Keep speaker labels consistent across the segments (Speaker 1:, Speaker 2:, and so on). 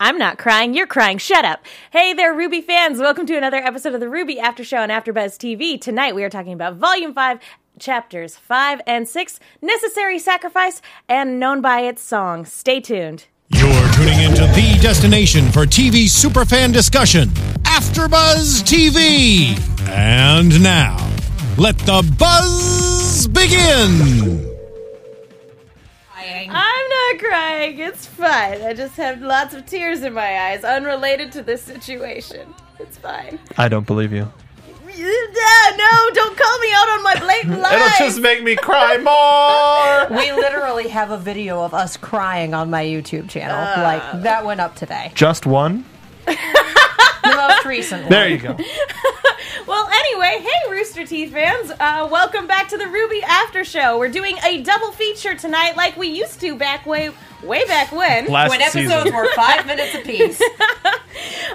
Speaker 1: I'm not crying, you're crying. Shut up. Hey there, RWBY fans. Welcome to another episode of the RWBY After Show on AfterBuzz TV. Tonight we are talking about Volume 5, Chapters 5 and 6, Necessary Sacrifice, and known by its song. Stay tuned.
Speaker 2: You're tuning into the destination for TV superfan discussion, AfterBuzz TV. And now, let the buzz begin.
Speaker 1: I'm not crying. It's fine. I just have lots of tears in my eyes, unrelated to this situation. It's fine.
Speaker 3: I don't believe you.
Speaker 1: Yeah, no, don't call me out on my blatant lies.
Speaker 3: It'll just make me cry more.
Speaker 4: We literally have a video of us crying on my YouTube channel.
Speaker 1: Uh.
Speaker 4: like that went up today.
Speaker 3: Just one?
Speaker 4: The most recent one.
Speaker 3: There you go.
Speaker 1: Well, anyway, hey, Rooster Teeth fans. Uh, welcome back to the RWBY After Show. We're doing a double feature tonight, like we used to back way, way back when.
Speaker 3: Last
Speaker 4: When episodes
Speaker 3: season.
Speaker 4: were five minutes apiece.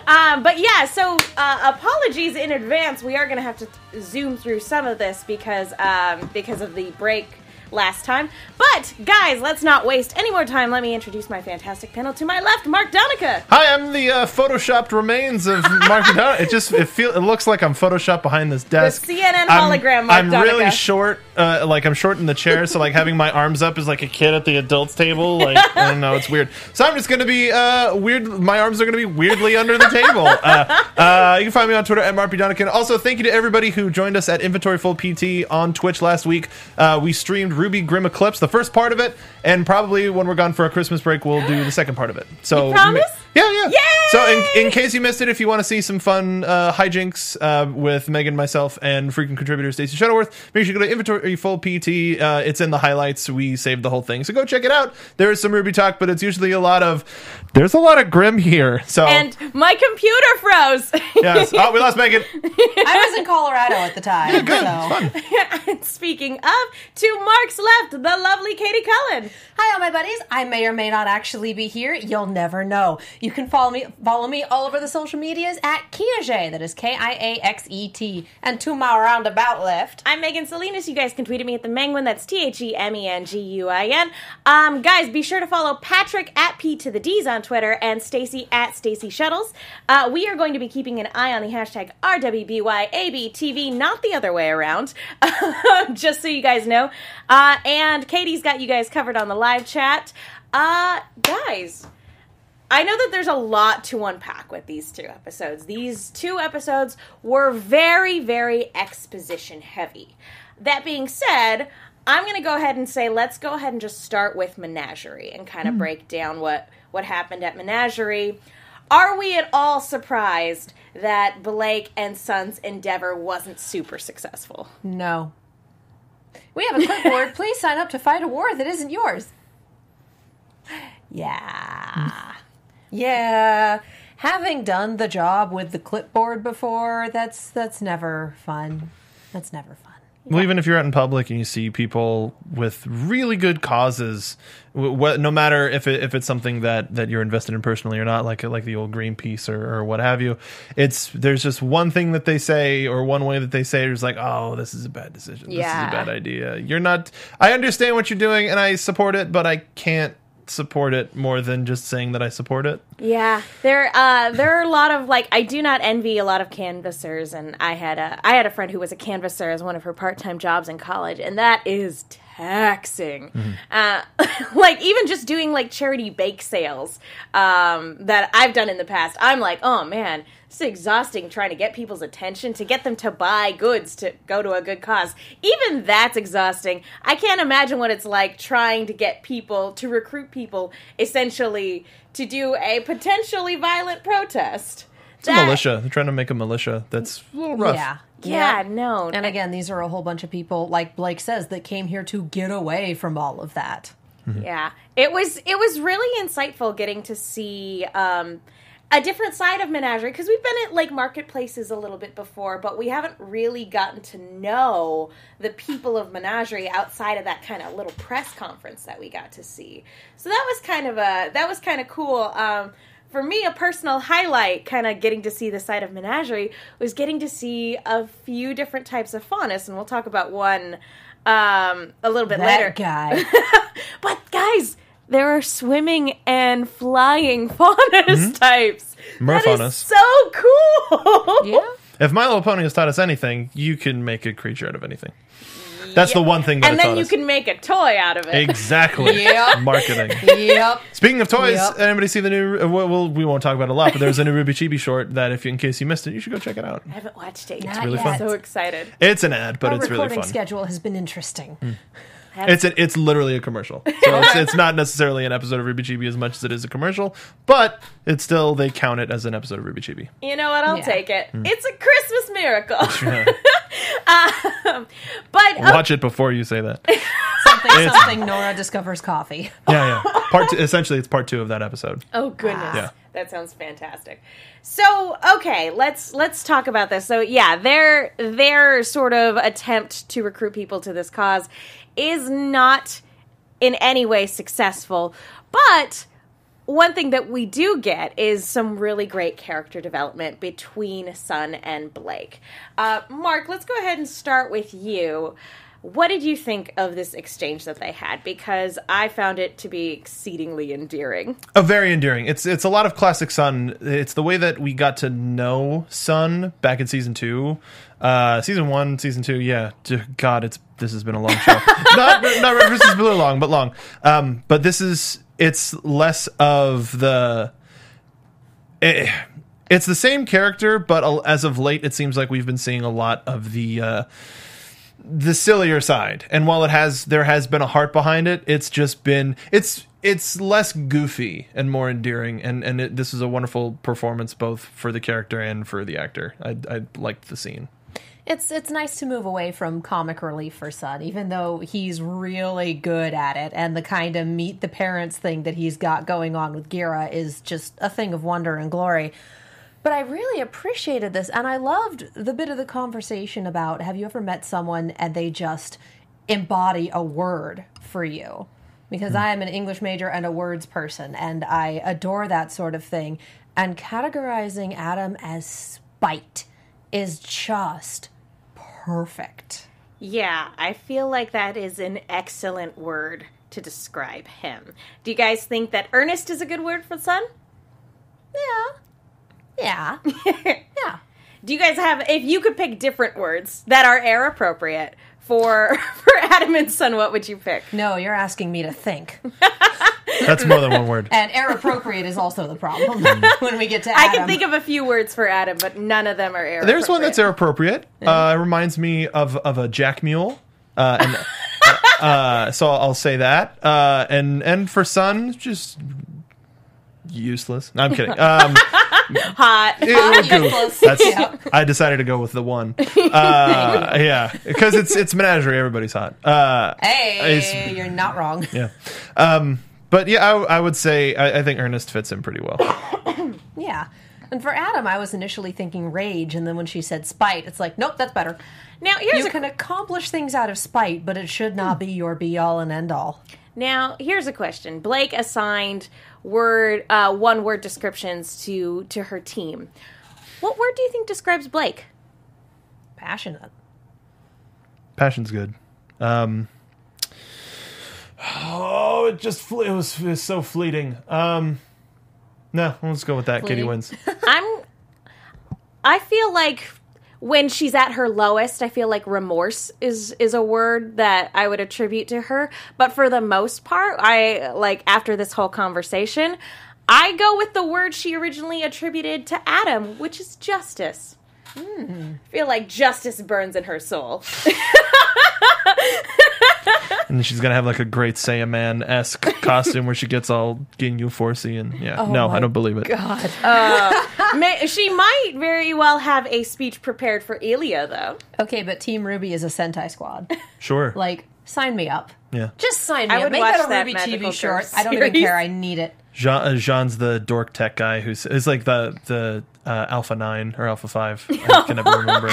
Speaker 1: Um, but yeah, so uh, apologies in advance. We are going to have to zoom through some of this because um, because of the break last time. But guys, let's not waste any more time. Let me introduce my fantastic panel. To my left, Mark Donica.
Speaker 3: Hi, I'm the uh, photoshopped remains of Mark Down. It just it feel it looks like I'm photoshopped behind this desk.
Speaker 1: The CNN
Speaker 3: I'm-
Speaker 1: hologram, Mark
Speaker 3: I'm
Speaker 1: Donica.
Speaker 3: really short, uh, like I'm short in the chair, so like having my arms up is like a kid at the adults table. Like I don't know, it's weird. So I'm just gonna be uh, weird. My arms are gonna be weirdly under the table. Uh, uh, you can find me on Twitter at Mark. Donica. Also, thank you to everybody who joined us at Inventory Full PT on Twitch last week. Uh, we streamed RWBY Grimm Eclipse, the first part of it, and probably when we're gone for a Christmas break, we'll do the second part of it. So
Speaker 1: You promise?
Speaker 3: Yeah, yeah.
Speaker 1: Yay!
Speaker 3: So, in, in case you missed it, if you want to see some fun uh, hijinks uh, with Megan, myself, and freaking contributor Stacey Shuttleworth, make sure you go to Inventory Full PT. Uh, it's in the highlights. We saved the whole thing, so go check it out. There is some RWBY talk, but it's usually a lot of. There's a lot of grim here. So
Speaker 1: And my computer froze.
Speaker 3: yes. Oh, we lost Megan.
Speaker 4: I was in Colorado at the time.
Speaker 3: Yeah, Good.
Speaker 4: so.
Speaker 3: It's fun.
Speaker 1: Speaking of, to Mark's left, the lovely Katie Cullen.
Speaker 4: Hi, all my buddies. I may or may not actually be here. You'll never know. You can follow me follow me all over the social medias at Kiaxet. That is K I A X E T. And to my roundabout left.
Speaker 1: I'm Megan Salinas. You guys can tweet at me at the Menguin. That's T H E M E N G U I N. Um, guys, be sure to follow Patrick at P to the D's on Twitter and Stacey at Stacey Shuttles. Uh, we are going to be keeping an eye on the hashtag RWBYABTV, not the other way around, just so you guys know. Uh, and Katie's got you guys covered on the live chat. Uh, guys, I know that there's a lot to unpack with these two episodes. These two episodes were very, very exposition heavy. That being said, I'm going to go ahead and say let's go ahead and just start with Menagerie and kind of hmm. break down what what happened at Menagerie. Are we at all surprised that Blake and Sun's endeavor wasn't super successful?
Speaker 4: No. We have a clipboard. Please sign up to fight a war that isn't yours. Yeah. Yeah. Having done the job with the clipboard before, that's that's never fun. That's never fun.
Speaker 3: Well, even if you're out in public and you see people with really good causes, w- what, no matter if it, if it's something that, that you're invested in personally or not, like like the old Greenpeace or, or what have you, it's there's just one thing that they say or one way that they say it's like, oh, this is a bad decision. This
Speaker 1: Yeah.
Speaker 3: is a bad idea. You're not. I understand what you're doing and I support it, but I can't support it more than just saying that I support it.
Speaker 1: Yeah, there uh, there are a lot of like I do not envy a lot of canvassers, and I had a I had a friend who was a canvasser as one of her part time jobs in college, and that is taxing. Uh, like even just doing like charity bake sales um, that I've done in the past, I'm like, oh man, it's exhausting trying to get people's attention to get them to buy goods to go to a good cause. Even that's exhausting. I can't imagine what it's like trying to get people to recruit people essentially to do a potentially violent protest.
Speaker 3: It's a militia. They're trying to make a militia that's a little rough.
Speaker 4: Yeah.
Speaker 1: Yeah, no.
Speaker 4: And again, these are a whole bunch of people, like Blake says, that came here to get away from all of that.
Speaker 1: Yeah, it was it was really insightful getting to see um, a different side of Menagerie because we've been at like marketplaces a little bit before, but we haven't really gotten to know the people of Menagerie outside of that kind of little press conference that we got to see. So that was kind of a that was kind of cool. Um, for me, a personal highlight, kind of getting to see the side of Menagerie, was getting to see a few different types of faunus, and we'll talk about one um, a little bit later.
Speaker 4: Guy.
Speaker 1: But guys, there are swimming and flying faunus types. That is
Speaker 3: Merfaunus.
Speaker 1: so cool.
Speaker 4: Yeah.
Speaker 3: If My Little Pony has taught us anything, you can make a creature out of anything. That's the one thing that
Speaker 1: and
Speaker 3: it
Speaker 1: then
Speaker 3: taught
Speaker 1: you
Speaker 3: us.
Speaker 1: can make a toy out of it.
Speaker 3: Exactly.
Speaker 4: Yep.
Speaker 3: Marketing.
Speaker 4: Yep.
Speaker 3: Speaking of toys,
Speaker 4: Yep.
Speaker 3: anybody see the new? uh, Well, well, we won't talk about it a lot, but there's a new RWBY Chibi short that, if you, in case you missed it, you should go check it out.
Speaker 1: I haven't watched it
Speaker 4: Not
Speaker 1: yet.
Speaker 3: really
Speaker 4: yet.
Speaker 3: fun.
Speaker 1: So excited.
Speaker 3: It's an ad, but
Speaker 4: Our
Speaker 3: it's really fun.
Speaker 4: recording schedule has been interesting.
Speaker 3: It's a, it's literally a commercial, so it's, it's not necessarily an episode of RWBY Chibi as much as it is a commercial, but it's still they count it as an episode of RWBY Chibi.
Speaker 1: You know what? I'll
Speaker 4: Yeah.
Speaker 1: take it.
Speaker 3: Hmm.
Speaker 1: It's a Christmas miracle.
Speaker 3: Yeah.
Speaker 1: um, but uh,
Speaker 3: Watch it before you say that.
Speaker 4: Something,
Speaker 3: It's-
Speaker 4: something. Nora discovers coffee.
Speaker 3: Yeah, yeah. Part two, essentially, it's part two of that episode.
Speaker 1: oh goodness,
Speaker 3: Yeah.
Speaker 1: that sounds fantastic. So okay, let's let's talk about this. So yeah, their their sort of attempt to recruit people to this cause is not in any way successful, but one thing that we do get is some really great character development between Sun and Blake. Uh, Mark, let's go ahead and start with you. What did you think of this exchange that they had? Because I found it to be exceedingly endearing.
Speaker 3: Oh, very endearing. It's it's a lot of classic Sun. It's the way that we got to know Sun back in season two, uh, season one, season two. Yeah, God, it's this has been a long show. not not Red versus Blue long, but long. Um, but this is it's less of the. eh, it's the same character, but as of late, it seems like we've been seeing a lot of the. Uh, the sillier side. And while it has there has been a heart behind it it's just been it's it's less goofy and more endearing. And and it, this is a wonderful performance both for the character and for the actor. I i liked the scene.
Speaker 4: It's it's nice to move away from comic relief for Sun, even though he's really good at it, and the kind of meet the parents thing that he's got going on with Ghira is just a thing of wonder and glory. But I really appreciated this, and I loved the bit of the conversation about have you ever met someone and they just embody a word for you? Because I am an English major and a words person, and I adore that sort of thing. And categorizing Adam as spite is just perfect.
Speaker 1: Yeah, I feel like that is an excellent word to describe him. Do you guys think that earnest is a good word for Sun?
Speaker 4: Yeah. Yeah. yeah.
Speaker 1: Do you guys have if you could pick different words that are air appropriate for for Adam and Sun, what would you pick?
Speaker 4: No, you're asking me to think.
Speaker 3: that's more than one word
Speaker 4: And air appropriate is also the problem when we get to
Speaker 1: I can think of a few words for Adam, but none of them are air.
Speaker 3: there's one that's
Speaker 1: appropriate.
Speaker 3: air appropriate uh it reminds me of of a jack mule uh and uh so i'll say that uh and and for sun just useless no, i'm kidding um
Speaker 1: hot.
Speaker 3: it- it-
Speaker 4: useless.
Speaker 3: That's
Speaker 4: Yeah.
Speaker 3: I decided to go with the one. Uh, yeah, because it's it's menagerie. Everybody's hot. Uh,
Speaker 4: Hey,
Speaker 3: It's-
Speaker 4: you're not wrong.
Speaker 3: yeah, um, but yeah, I, I would say I, I think earnest fits in pretty well.
Speaker 4: Yeah. And for Adam, I was initially thinking rage, and then when she said spite, it's like, nope, that's better.
Speaker 1: Now
Speaker 4: You
Speaker 1: a
Speaker 4: can accomplish things out of spite, but it should not be your be all and end all.
Speaker 1: Now, here's a question. Blake assigned word uh, one word descriptions to to her team. What word do you think describes Blake?
Speaker 4: Passionate.
Speaker 3: Passion's good. Um, oh, it just fle- it was, it was so fleeting. Um, no, let's go with that. Katie
Speaker 4: Fleeting.
Speaker 3: wins.
Speaker 1: I'm I feel like when she's at her lowest, I feel like remorse is is a word that I would attribute to her, but for the most part, I like after this whole conversation, I go with the word she originally attributed to Adam, which is justice. Hmm. I feel like justice burns in her soul.
Speaker 3: And she's gonna have like a great Saiyan Man esque costume where she gets all Ginyu Forcey and yeah. Oh no, I don't believe it.
Speaker 4: God.
Speaker 1: Uh, may, she might very well have a speech prepared for Ilia, though.
Speaker 4: okay, but Team Ruby is a Sentai squad.
Speaker 3: Sure.
Speaker 4: Like, sign me up.
Speaker 3: yeah.
Speaker 4: Just sign me
Speaker 1: I
Speaker 4: up.
Speaker 1: would
Speaker 4: Make
Speaker 1: watch
Speaker 4: that a Ruby
Speaker 1: Magical
Speaker 4: TV short.
Speaker 1: Girls
Speaker 4: I don't even care. I need it.
Speaker 3: Jaune, uh, Jaune's the dork tech guy who's is like the the uh, Alpha Nine or Alpha Five. I can never remember.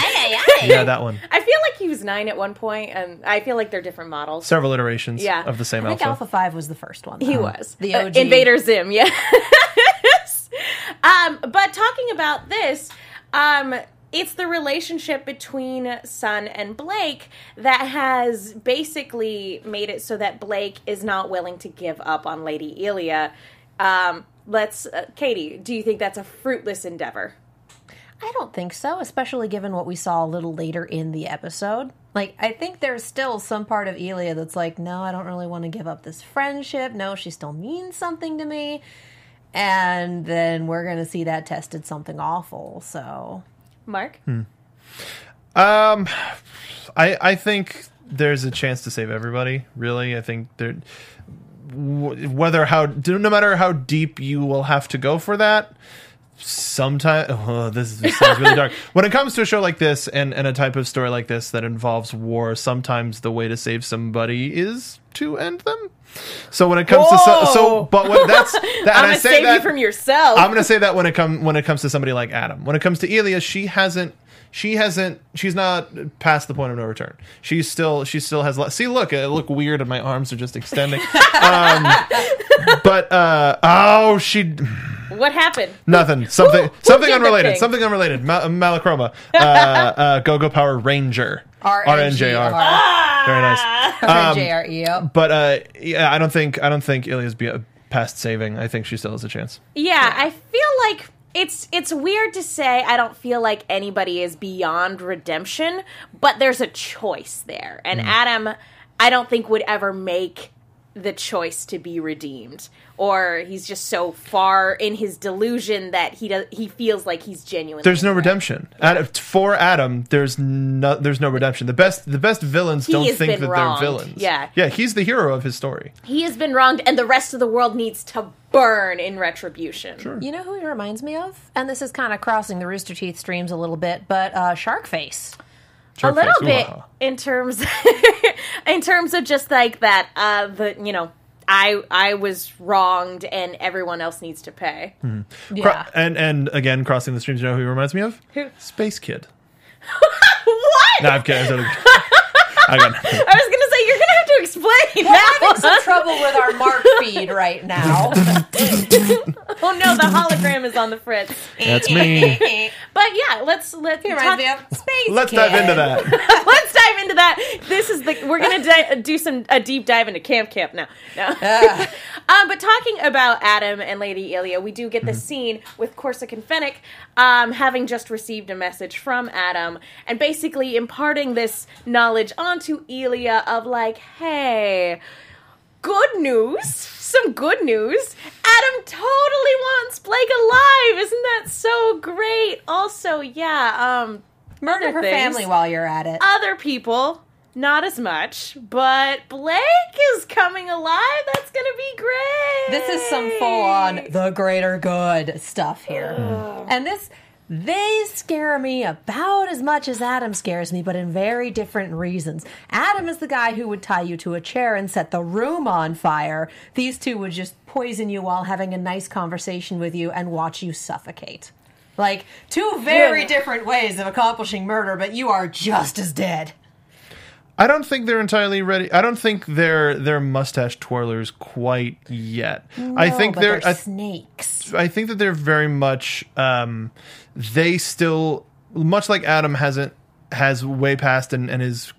Speaker 3: yeah, that one.
Speaker 1: I feel like he was nine at one point, and I feel like they're different models.
Speaker 3: Several iterations
Speaker 1: Yeah.
Speaker 3: of the same
Speaker 4: I think
Speaker 3: Alpha.
Speaker 4: Alpha 5 was the first one.
Speaker 1: He
Speaker 4: though.
Speaker 1: was
Speaker 4: The
Speaker 1: Uh,
Speaker 4: OG.
Speaker 1: Invader Zim, yes. um, but talking about this, um, it's the relationship between Sun and Blake that has basically made it so that Blake is not willing to give up on Lady Ilia. Um, let's, uh, Katie, do you think that's a fruitless endeavor?
Speaker 4: I don't think so, especially given what we saw a little later in the episode. Like, I think there's still some part of Ilia that's like, no, I don't really want to give up this friendship. No, she still means something to me. And then we're going to see that tested something awful. So,
Speaker 1: Mark? Hmm.
Speaker 3: Um, I I think there's a chance to save everybody. Really, I think there. Whether how no matter how deep you will have to go for that. Sometimes oh, this, this sounds really dark. When it comes to a show like this and, and a type of story like this that involves war, sometimes the way to save somebody is to end them. So when it comes to so, so but when that's that,
Speaker 1: I'm gonna
Speaker 3: say
Speaker 1: save
Speaker 3: that,
Speaker 1: you from yourself.
Speaker 3: I'm gonna say that when it come when it comes to somebody like Adam. When it comes to Ilia, she hasn't she hasn't she's not past the point of no return. She's still she still has le- see look I look weird and my arms are just extending. um, but uh oh she
Speaker 1: what happened?
Speaker 3: nothing something
Speaker 1: who
Speaker 3: something unrelated something unrelated Ma- Malachroma uh, uh, Go Go Power Ranger RNJR very nice. Um,
Speaker 4: RNJR.
Speaker 3: But uh, yeah, I don't think I don't think Ilia's be past saving. I think she still has a chance.
Speaker 1: Yeah, I feel like it's it's weird to say I don't feel like anybody is beyond redemption, but there's a choice there. And mm. Adam I don't think would ever make the choice to be redeemed or he's just so far in his delusion that he does he feels like he's genuine.
Speaker 3: There's no redemption Ad- for Adam. There's no there's no redemption. The best the best villains
Speaker 1: He
Speaker 3: don't think that
Speaker 1: wronged.
Speaker 3: they're villains.
Speaker 1: Yeah.
Speaker 3: yeah. He's the hero of his story.
Speaker 1: he has been wronged and the rest of the world needs to burn in retribution.
Speaker 4: You know who he reminds me of? And this is kind of crossing the Rooster Teeth streams a little bit, but uh, Sharkface.
Speaker 1: A little bit in terms in terms of just like that uh the you know I I was wronged and everyone else needs to pay.
Speaker 3: Cro-
Speaker 4: Yeah.
Speaker 3: and and again, crossing the streams. You know who he reminds me of?
Speaker 1: Who?
Speaker 3: Space Kid.
Speaker 1: what?
Speaker 3: No, I'm kidding. I'm totally- I got nothing.
Speaker 1: I was gonna say you're gonna have to explain
Speaker 4: having
Speaker 1: now.
Speaker 4: some trouble with our Mark feed right now.
Speaker 1: oh no, the hologram is on the fritz.
Speaker 3: That's me.
Speaker 1: But yeah, let's let's
Speaker 4: He
Speaker 1: talk,
Speaker 4: reminds me of Space
Speaker 3: Let's
Speaker 4: Kid.
Speaker 3: dive into that.
Speaker 1: let's dive into that. This is the we're gonna di- do some a deep dive into Camp Camp now. No, um, but talking about Adam and Lady Ilia, we do get the scene with Corsac and Fennec um, having just received a message from Adam and basically imparting this knowledge onto Ilia of like, hey. Good news, some good news. Adam totally wants Blake alive. Isn't that so great? Also, yeah, um,
Speaker 4: Murder her
Speaker 1: things.
Speaker 4: family while you're at it.
Speaker 1: other people not as much but blake is coming alive that's gonna be great
Speaker 4: This is some full on the greater good stuff here. And this they scare me about as much as Adam scares me, but in very different reasons. Adam is the guy who would tie you to a chair and set the room on fire. These two would just poison you while having a nice conversation with you and watch you suffocate. Like two very different ways of accomplishing murder, but you are just as dead.
Speaker 3: I don't think they're entirely ready. I don't think they're they're mustache twirlers quite yet. I think they're.
Speaker 4: they're
Speaker 3: I,
Speaker 4: snakes.
Speaker 3: I think that they're very much. Um, they still, much like Adam hasn't has way past and, and is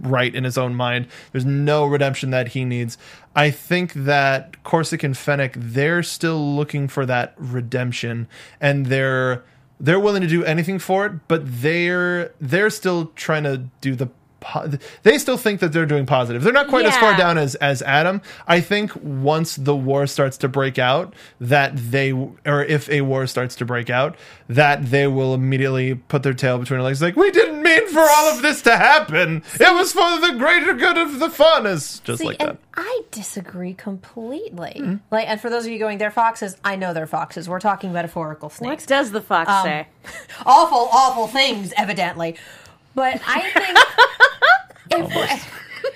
Speaker 3: right in his own mind. There's no redemption that he needs. I think that Corsac and Fennec, they're still looking for that redemption, and they're they're willing to do anything for it. But they're they're still trying to do the. Po- They still think that they're doing positive. They're not quite as far down as as Adam. I think once the war starts to break out, that they or if a war starts to break out, that they will immediately put their tail between their legs, like we didn't mean for all of this to happen. It was for the greater good of the fun. Is just
Speaker 4: See,
Speaker 3: like that.
Speaker 4: I disagree completely.
Speaker 3: Hmm.
Speaker 4: Like, and for those of you going, they're foxes. I know they're foxes. We're talking metaphorical
Speaker 1: what
Speaker 4: snakes.
Speaker 1: does the fox
Speaker 4: Um,
Speaker 1: say
Speaker 4: awful, awful things, evidently. But I think if,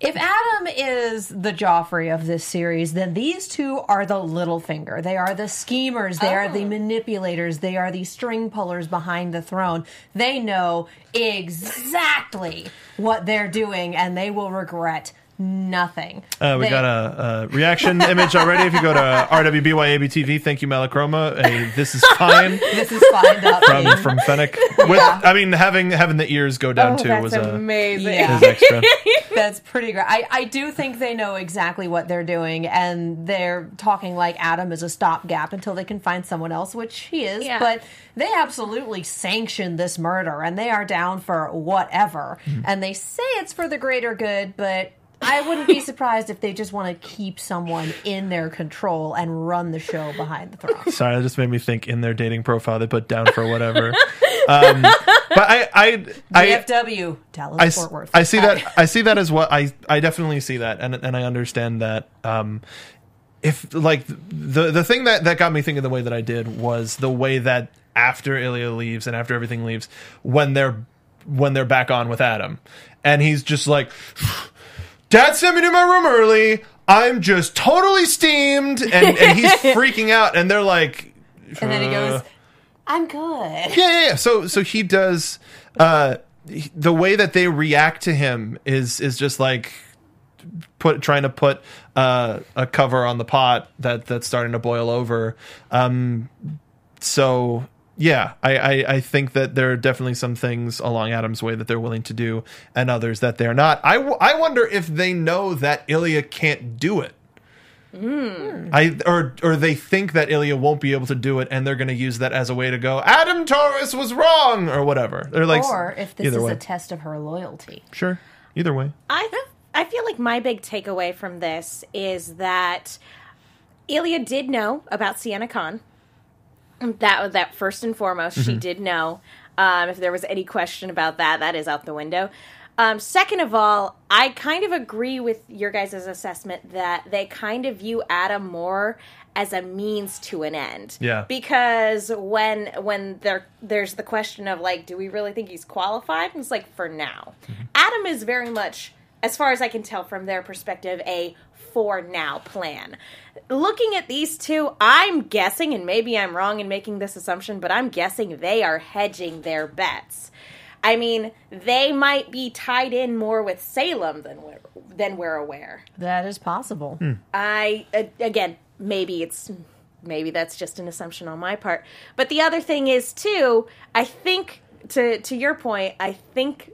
Speaker 4: if Adam is the Joffrey of this series, then these two are the Littlefinger. They are the schemers. They are the oh. manipulators. They are the string pullers behind the throne. They know exactly what they're doing, and they will regret nothing.
Speaker 3: Uh, we
Speaker 4: They-
Speaker 3: got a, a reaction image already. If you go to uh, RWBYABTV, thank you, Malachroma. A, this is fine
Speaker 4: This is fine. up
Speaker 3: from
Speaker 4: in-
Speaker 3: from Fennec. With, I mean, having having the ears go down
Speaker 1: Oh,
Speaker 3: too
Speaker 1: that's
Speaker 3: was a
Speaker 1: amazing.
Speaker 4: Yeah.
Speaker 3: is extra.
Speaker 4: That's pretty great. I, I do think they know exactly what they're doing, and they're talking like Adam is a stopgap until they can find someone else, which he is.
Speaker 1: Yeah.
Speaker 4: But they absolutely sanction this murder, and they are down for whatever. Mm-hmm. And they say it's for the greater good, but I wouldn't be surprised if they just want to keep someone in their control and run the show behind the throne.
Speaker 3: Sorry, that just made me think. In their dating profile, they put down for whatever. um, but I I I.
Speaker 4: DFW, Dallas
Speaker 3: I,
Speaker 4: Fort Worth.
Speaker 3: I see that I see that as what I I definitely see that and and I understand that um if like the the thing that that got me thinking the way that I did was the way that after Ilia leaves and after everything leaves when they're when they're back on with Adam and he's just like dad sent me to my room early I'm just totally steamed and, and he's freaking out and they're like
Speaker 4: and then he
Speaker 3: uh,
Speaker 4: goes, I'm good.
Speaker 3: yeah, yeah, yeah. So so he does uh he- the way that they react to him is is just like put trying to put uh a cover on the pot that that's starting to boil over. Um so yeah, I, I, I think that there are definitely some things along Adam's way that they're willing to do, and others that they're not. I, w- I wonder if they know that Ilia can't do it. Hmm. I or or they think that Ilia won't be able to do it, and they're going to use that as a way to go. Adam Taurus was wrong, or whatever. They're like,
Speaker 4: or if this is
Speaker 3: way.
Speaker 4: a test of her loyalty.
Speaker 3: sure, either way.
Speaker 1: I I feel like my big takeaway from this is that Ilia did know about Sienna Khan. That that first and foremost, she did know. Um, if there was any question about that, that is out the window. Um, second of all, I kind of agree with your guys' assessment that they kind of view Adam more as a means to an end.
Speaker 3: Yeah.
Speaker 1: Because when when there there's the question of like, do we really think he's qualified? It's like for now, Adam is very much, as far as I can tell from their perspective, a for now plan. Looking at these two, I'm guessing, and maybe I'm wrong in making this assumption, but I'm guessing they are hedging their bets. I mean, they might be tied in more with Salem than we're, than we're aware.
Speaker 4: That is possible.
Speaker 1: I uh, again, maybe it's maybe that's just an assumption on my part. But the other thing is too, I think to to your point, I think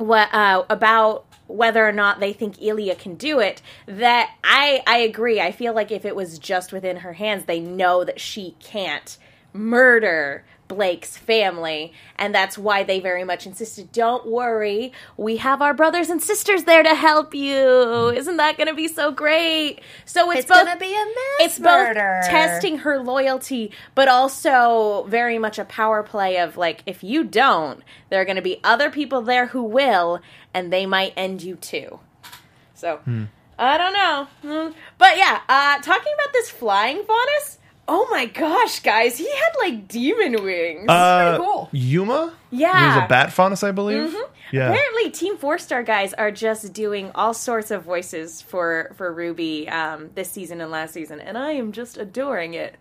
Speaker 1: what uh, about whether or not they think Ilia can do it. That I I agree. I feel like if it was just within her hands, they know that she can't murder Blake's family, and that's why they very much insisted. Don't worry, we have our brothers and sisters there to help you. Isn't that going to be so great? So it's,
Speaker 4: It's
Speaker 1: both
Speaker 4: gonna be a mass
Speaker 1: it's
Speaker 4: murder.
Speaker 1: both testing her loyalty, but also very much a power play of like, if you don't, there are going to be other people there who will, and they might end you too. So I don't know, Hmm. but yeah, uh, talking about this flying faunus. Oh my gosh, guys, he had like demon wings.
Speaker 3: Uh,
Speaker 4: cool.
Speaker 3: Yuma,
Speaker 1: Yeah.
Speaker 3: he was a bat faunus, I believe. Yeah,
Speaker 1: Apparently, Team Four Star guys are just doing all sorts of voices for for Ruby um, this season and last season, and I am just adoring it.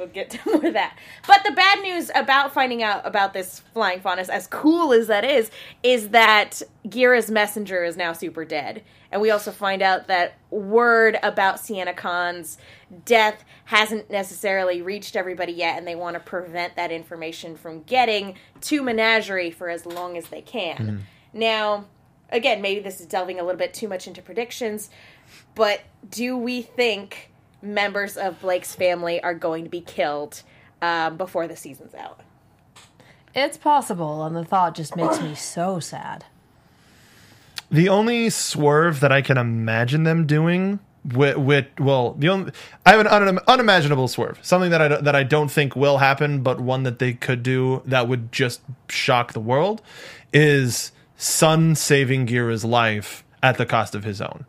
Speaker 1: We'll get to more of that. But the bad news about finding out about this flying faunus, as cool as that is, is that Ghira's messenger is now super dead. And we also find out that word about Sienna Khan's death hasn't necessarily reached everybody yet, and they want to prevent that information from getting to Menagerie for as long as they can. Hmm. Now, again, maybe this is delving a little bit too much into predictions, but do we think members of Blake's family are going to be killed um, before the season's out?
Speaker 4: It's possible, and the thought just makes me so sad.
Speaker 3: The only swerve that I can imagine them doing with, with well, the only I have an un, unimaginable swerve, something that I don't- that I don't think will happen, but one that they could do that would just shock the world, is Sun saving Ghira's life at the cost of his own.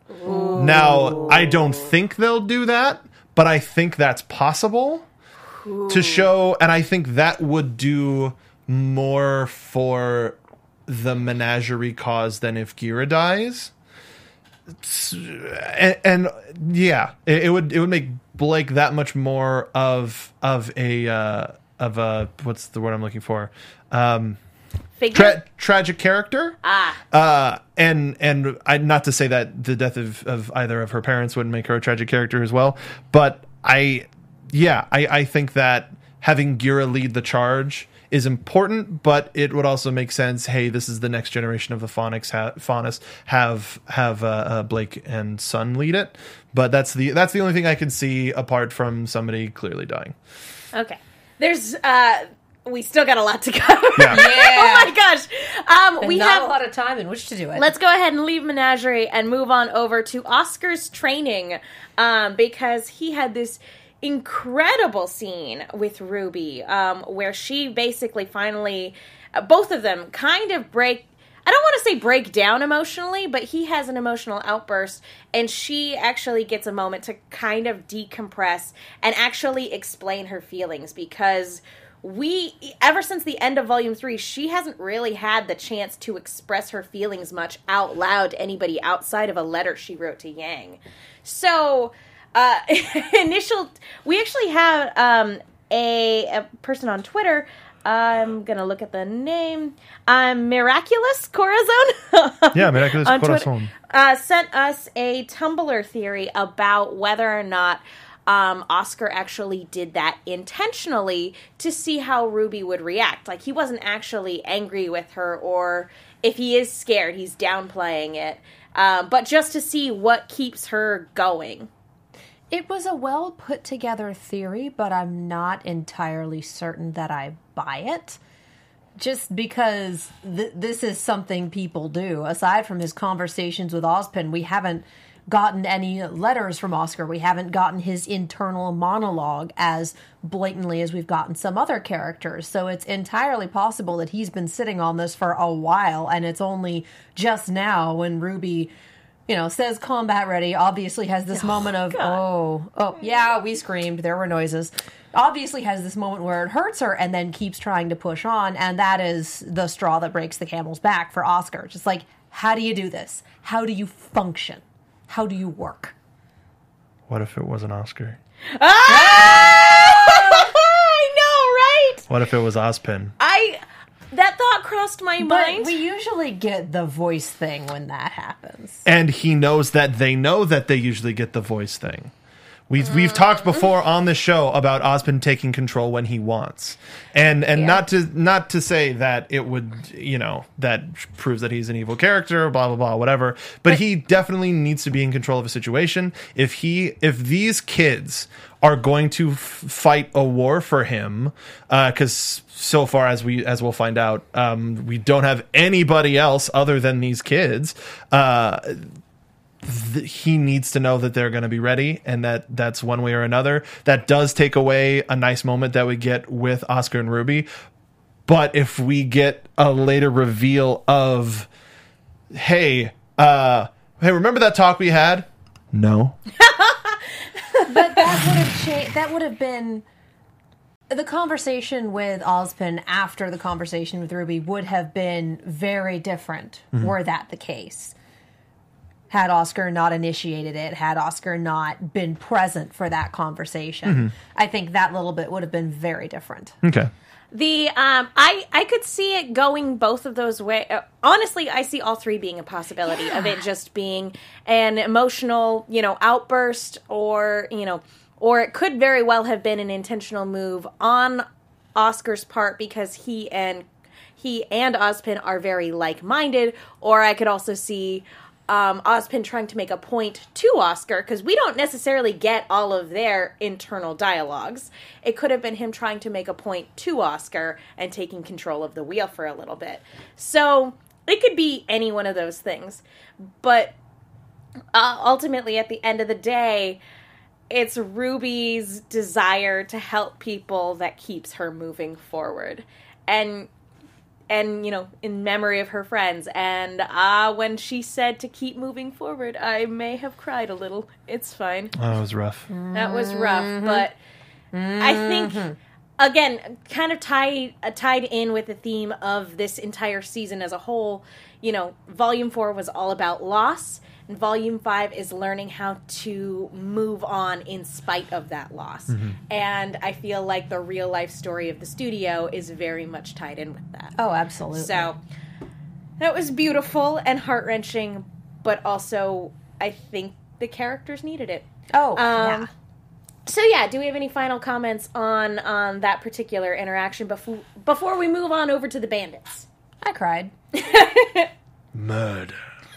Speaker 3: Now, I don't think they'll do that, but I think that's possible to show, and I think that would do more for the menagerie cause than if Ghira dies. And, and yeah, it, it would it would make Blake that much more of of a uh, of a what's the word I'm looking for? Um,
Speaker 1: figure.
Speaker 3: Tra- tragic character.
Speaker 1: ah,
Speaker 3: Uh, and and I not to say that the death of, of either of her parents wouldn't make her a tragic character as well, but I, yeah, I, I think that having Ghira lead the charge is important, but it would also make sense. Hey, this is the next generation of the Faunus. Ha- Faunus have have uh, uh, Blake and Sun lead it, but that's the that's the only thing I can see apart from somebody clearly dying.
Speaker 1: okay. There's uh, we still got a lot to cover.
Speaker 3: Yeah.
Speaker 1: oh my gosh. Um, we
Speaker 4: not
Speaker 1: have
Speaker 4: a lot of time in which to do it.
Speaker 1: Let's go ahead and leave Menagerie and move on over to Oscar's training um, because he had this incredible scene with Ruby um, where she basically finally, uh, both of them kind of break. I don't want to say break down emotionally, but he has an emotional outburst, and she actually gets a moment to kind of decompress and actually explain her feelings because we ever since the end of volume three she hasn't really had the chance to express her feelings much out loud to anybody outside of a letter she wrote to yang. So uh initial we actually have um a, a person on twitter. I'm gonna look at the name. Um miraculous corazon?
Speaker 3: Yeah, Miraculous Corazon.
Speaker 1: uh, sent us a Tumblr theory about whether or not um, Oscar actually did that intentionally to see how Ruby would react. Like he wasn't actually angry with her, or if he is scared, he's downplaying it. Um, but just to see what keeps her going.
Speaker 4: It was a well put together theory, but I'm not entirely certain that I buy it. Just because th- this is something people do. Aside from his conversations with Ozpin, we haven't gotten any letters from Oscar. We haven't gotten his internal monologue as blatantly as we've gotten some other characters. So it's entirely possible that he's been sitting on this for a while, and it's only just now when Ruby you know, says combat ready, obviously has this oh, moment of, oh, oh, yeah, we screamed, there were noises. Obviously has this moment where it hurts her and then keeps trying to push on, and that is the straw that breaks the camel's back for Oscar. Just like, how do you do this? How do you function? How do you work?
Speaker 3: What if it was an Oscar? Ah!
Speaker 1: I know, right?
Speaker 3: What if it was Ozpin?
Speaker 1: I that thought crossed my
Speaker 4: But
Speaker 1: mind.
Speaker 4: we usually get the voice thing when that happens.
Speaker 3: and he knows that they know that they usually get the voice thing. We've we've talked before on the show about Osmond taking control when he wants, and and
Speaker 4: Yeah.
Speaker 3: not to not to say that it would you know that proves that he's an evil character, blah blah blah, whatever. But he definitely needs to be in control of a situation. If he if these kids are going to f- fight a war for him, because so far as we as we'll find out, um, we don't have anybody else other than these kids. Uh, th- he needs to know that they're going to be ready and that that's one way or another that does take away a nice moment that we get with oscar and ruby but if we get a later reveal of hey uh hey remember that talk we had no
Speaker 4: But that would have changed. That would have been the conversation with Ozpin after the conversation with Ruby would have been very different were that the case. Had Oscar not initiated it, had Oscar not been present for that conversation, I think that little bit would have been very different.
Speaker 3: okay
Speaker 1: The um, I I could see it going both of those ways. Uh, honestly, I see all three being a possibility of it just being an emotional, you know, outburst, or you know, or it could very well have been an intentional move on Oscar's part because he and he and Ozpin are very like-minded. Or I could also see um, Ozpin trying to make a point to Oscar because we don't necessarily get all of their internal dialogues. It could have been him trying to make a point to Oscar and taking control of the wheel for a little bit. So it could be any one of those things. But uh, ultimately, at the end of the day, it's Ruby's desire to help people that keeps her moving forward. And and you know in memory of her friends. And ah uh, when she said to keep moving forward i may have cried a little. It's fine.
Speaker 3: That was rough.
Speaker 1: That was rough but i think again kind of tied uh, tied in with the theme of this entire season as a whole you know volume 4 was all about loss volume five is learning how to move on in spite of that loss.
Speaker 3: Mm-hmm.
Speaker 1: And I feel like the real life story of the studio is very much tied in with that.
Speaker 4: Oh, absolutely.
Speaker 1: So that was beautiful and heart wrenching, but also I think the characters needed it.
Speaker 4: oh,
Speaker 1: Um,
Speaker 4: yeah.
Speaker 1: So yeah, do we have any final comments on on that particular interaction before before we move on over to the bandits?
Speaker 4: I cried.
Speaker 3: Murder.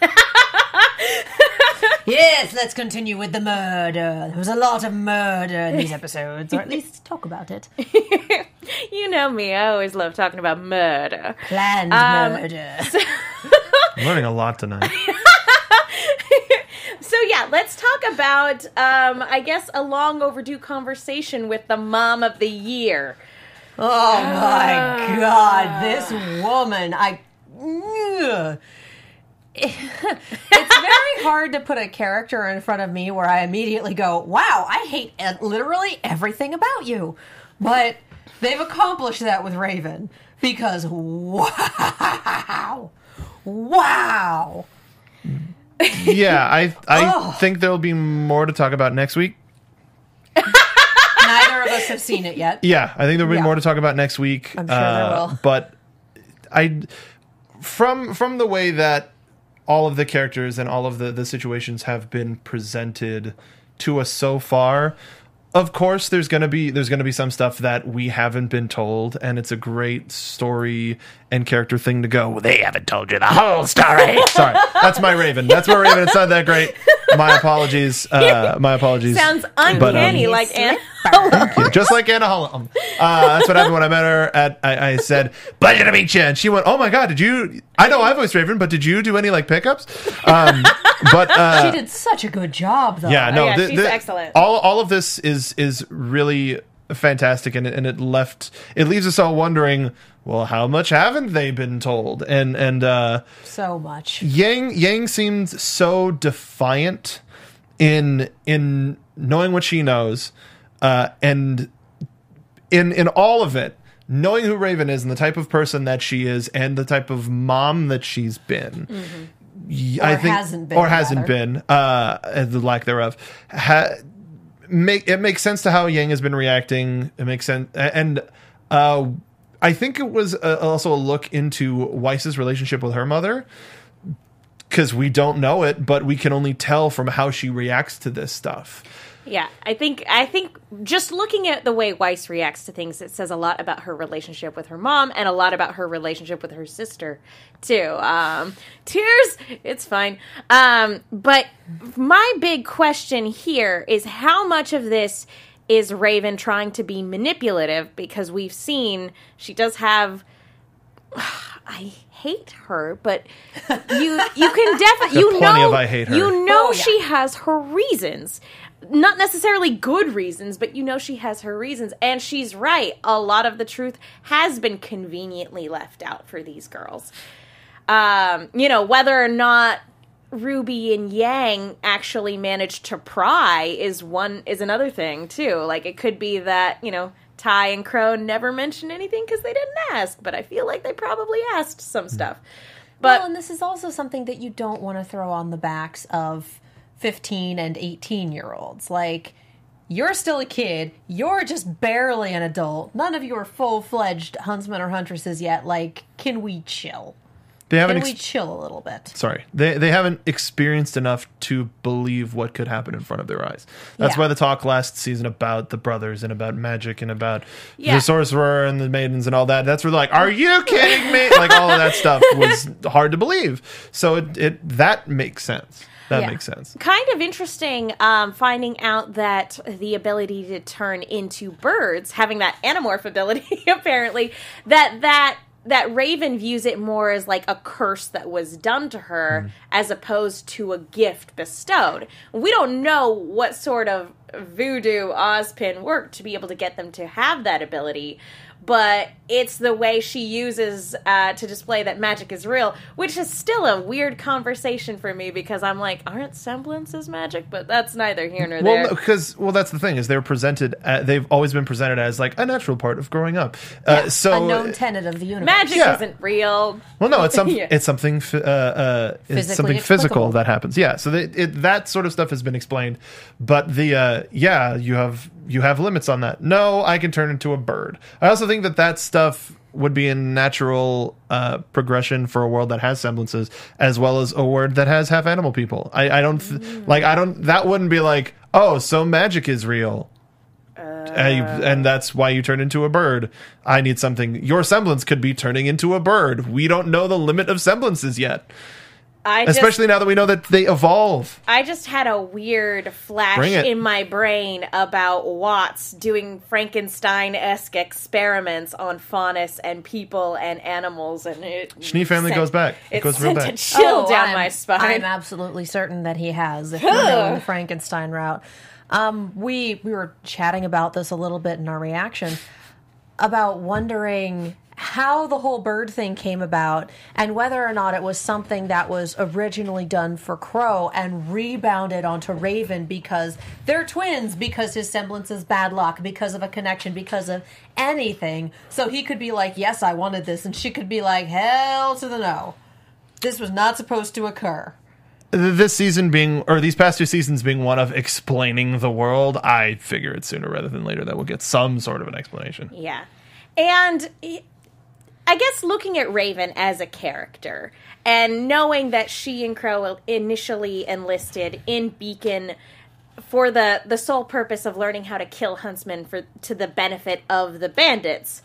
Speaker 4: Yes, let's continue with the murder. There was a lot of murder in these episodes, or at least talk about it.
Speaker 1: You know me, I always love talking about murder.
Speaker 4: Planned
Speaker 1: Um,
Speaker 4: murder.
Speaker 3: I'm learning a lot tonight.
Speaker 1: So yeah, let's talk about um I guess a long overdue conversation with the mom of the year.
Speaker 4: Oh my god, this woman! I. Ugh. It's very hard to put a character in front of me where I immediately go, "Wow, I hate uh, literally everything about you," but they've accomplished that with Raven because wow, wow.
Speaker 3: Yeah, I I
Speaker 4: Oh.
Speaker 3: think there'll be more to talk about next week.
Speaker 4: Neither of us have seen it yet.
Speaker 3: Yeah, I think there'll be
Speaker 4: Yeah.
Speaker 3: more to talk about next week.
Speaker 4: I'm sure there will.
Speaker 3: But I, from from the way that all of the characters and all of the the situations have been presented to us so far, of course there's gonna be there's gonna be some stuff that we haven't been told, and it's a great story and character thing to go. Well, they haven't told you the whole story. Sorry, that's my Raven. That's my Raven. It's not that great. My apologies. Uh, my apologies.
Speaker 1: Sounds
Speaker 3: But, um,
Speaker 1: uncanny like Anna.
Speaker 3: just like Anna Hullum. Uh, that's what happened when I met her. At I, I said, "Pleasure to meet you," and she went, "Oh my god, did you? I know I voiced Raven, but did you do any like pickups?" Um, but uh,
Speaker 4: She did such a good job, though.
Speaker 3: yeah, no,
Speaker 1: yeah,
Speaker 3: the-
Speaker 1: she's
Speaker 3: the-
Speaker 1: excellent.
Speaker 3: All all of this is is really fantastic, and it, and it left it leaves us all wondering. Well, how much haven't they been told? And and uh,
Speaker 4: so much.
Speaker 3: Yang Yang seemed so defiant in in knowing what she knows, uh, and in in all of it, knowing who Raven is and the type of person that she is, and the type of mom that she's been. y- I
Speaker 4: Or
Speaker 3: think,
Speaker 4: hasn't been,
Speaker 3: or hasn't been, uh, the lack thereof. Ha- make it makes sense to how Yang has been reacting. It makes sense, and uh, I think it was uh also a look into Weiss's relationship with her mother because we don't know it, but we can only tell from how she reacts to this stuff.
Speaker 1: Yeah, I think I think just looking at the way Weiss reacts to things, it says a lot about her relationship with her mom and a lot about her relationship with her sister too. Um, tears, it's fine. Um, but my big question here is how much of this is Raven trying to be manipulative because we've seen she does have. I hate her, but you you can definitely you know
Speaker 3: of I hate her.
Speaker 1: you know
Speaker 4: Oh, yeah.
Speaker 1: she has her reasons. Not necessarily good reasons, but you know she has her reasons. And she's right. A lot of the truth has been conveniently left out for these girls. Um, you know, whether or not Ruby and Yang actually managed to pry is one is another thing too. Like it could be that, you know, Tai and Qrow never mentioned anything because they didn't ask, but I feel like they probably asked some stuff. But
Speaker 4: well, and this is also something that you don't want to throw on the backs of 15 and 18 year olds. Like, you're still a kid. You're just barely an adult. None of you are full fledged huntsmen or huntresses yet. Like, can we chill?
Speaker 3: They haven't.
Speaker 4: Can we
Speaker 3: Ex-
Speaker 4: chill a little bit?
Speaker 3: sorry, they they haven't experienced enough to believe what could happen in front of their eyes. That's
Speaker 4: Yeah.
Speaker 3: why the talk last season about the brothers and about magic and about
Speaker 1: Yeah.
Speaker 3: the sorcerer and the maidens and all that. That's where they're like, "Are you kidding me?" like all of that stuff was hard to believe. So it, it that makes sense. That
Speaker 4: Yeah.
Speaker 3: makes sense.
Speaker 1: kind of interesting um, finding out that the ability to turn into birds, having that anamorph ability, apparently, that that that Raven views it more as like a curse that was done to her as opposed to a gift bestowed. We don't know what sort of voodoo Ozpin worked to be able to get them to have that ability, but it's the way she uses uh, to display that magic is real, which is still a weird conversation for me because I'm like, aren't semblances magic? But that's neither here nor there.
Speaker 3: Well, because well, that's the thing is they're presented. Uh, they've always been presented as like a natural part of growing up. Uh, so
Speaker 4: a known tenet of the universe.
Speaker 1: magic
Speaker 3: yeah.
Speaker 1: isn't real.
Speaker 3: Well, no, it's some,
Speaker 1: Yeah.
Speaker 3: it's something, uh, uh, it's something physical that happens. Yeah, so they, it, that sort of stuff has been explained, but the uh, yeah, you have you have limits on that. No, I can turn into a bird. I also think that that stuff would be a natural uh, progression for a world that has semblances, as well as a world that has half animal people. I, I don't th- like. I don't. That wouldn't be like, oh, so magic is real. Uh, you- and that's why you turn into a bird. I need something. Your semblance could be turning into a bird. We don't know the limit of semblances yet,
Speaker 1: I just,
Speaker 3: especially now that we know that they evolve.
Speaker 1: I just had a weird flash in my brain about Watts doing Frankenstein esque experiments on faunus and people and animals, and it
Speaker 3: Schnee family
Speaker 1: sent-
Speaker 3: goes back. It
Speaker 1: It
Speaker 3: goes real
Speaker 1: sent
Speaker 3: back.
Speaker 1: a chill
Speaker 4: Oh,
Speaker 1: down
Speaker 4: I'm-
Speaker 1: my spine.
Speaker 4: I'm absolutely certain that he has. If we're going the Frankenstein route, um, we we were chatting about this a little bit in our reaction about wondering how the whole bird thing came about and whether or not it was something that was originally done for Qrow and rebounded onto Raven because they're twins because his semblance is bad luck because of a connection because of anything so he could be like yes I wanted this and she could be like hell to the no this was not supposed to occur
Speaker 3: This season being, or these past two seasons being one of explaining the world, I figure it's sooner rather than later that we'll get some sort of an explanation.
Speaker 1: Yeah. And I guess looking at Raven as a character and knowing that she and Qrow initially enlisted in Beacon for the the sole purpose of learning how to kill huntsmen for to the benefit of the bandits.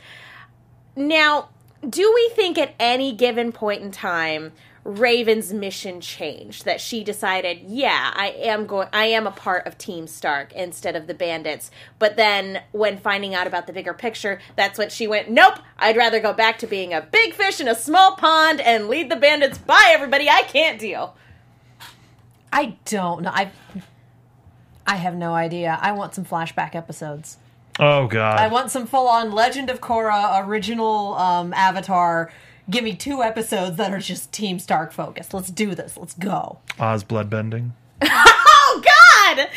Speaker 1: Now, do we think at any given point in time Raven's mission changed that she decided, yeah, I am going I am a part of Team STRQ instead of the bandits. But then when finding out about the bigger picture, that's when she went, nope, I'd rather go back to being a big fish in a small pond and lead the bandits by everybody. I can't deal.
Speaker 4: I don't know I I have no idea I want some flashback episodes
Speaker 3: Oh God!
Speaker 4: I want some full on Legend of Korra original um, Avatar. Give me two episodes that are just Team STRQ focused. Let's do this. Let's go.
Speaker 3: Oz bloodbending.
Speaker 1: Oh God!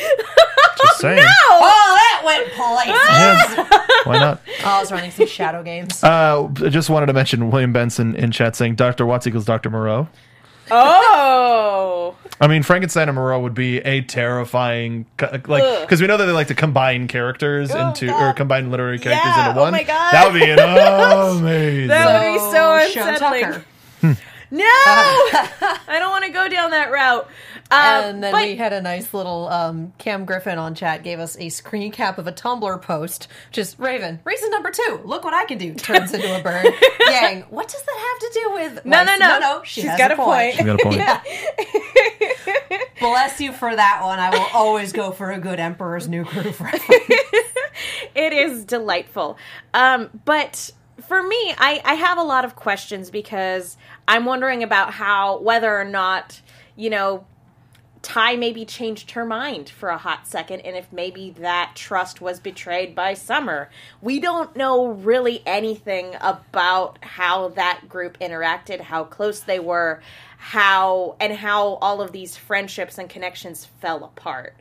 Speaker 3: Just saying.
Speaker 4: Oh, that went places.
Speaker 3: Yeah. Why not?
Speaker 4: oh, I was running some shadow games.
Speaker 3: Uh, I just wanted to mention William Benson in chat saying Dr. Watts equals Dr. Moreau.
Speaker 1: oh,
Speaker 3: I mean, Frankenstein and Moreau would be a terrifying, like, because we know that they like to combine characters
Speaker 1: Oh,
Speaker 3: into,
Speaker 1: God.
Speaker 3: or combine literary characters
Speaker 1: Yeah,
Speaker 3: into
Speaker 1: oh
Speaker 3: one.
Speaker 1: my God.
Speaker 3: That would be an amazing.
Speaker 1: That would be so unsettling.
Speaker 4: Hmm.
Speaker 1: No! I don't want to go down that route. Um,
Speaker 4: And then
Speaker 1: but-
Speaker 4: we had a nice little um, Cam Griffin on chat gave us a screen cap of a Tumblr post. Just Raven, reason number two. Look what I can do. Turns into a bird. Yang, what does that have to do with?
Speaker 1: No, no, no.
Speaker 4: no, no. She
Speaker 1: She's
Speaker 4: has
Speaker 1: got
Speaker 4: a
Speaker 1: a point.
Speaker 3: You got a point.
Speaker 4: Bless you for that one. I will always go for a good Emperor's New Groove reference.
Speaker 1: it is delightful. Um, but for me, I, I have a lot of questions because I'm wondering about how whether or not, you know, Ty maybe changed her mind for a hot second, and if maybe that trust was betrayed by Summer. We don't know really anything about how that group interacted, how close they were, how and how all of these friendships and connections fell apart.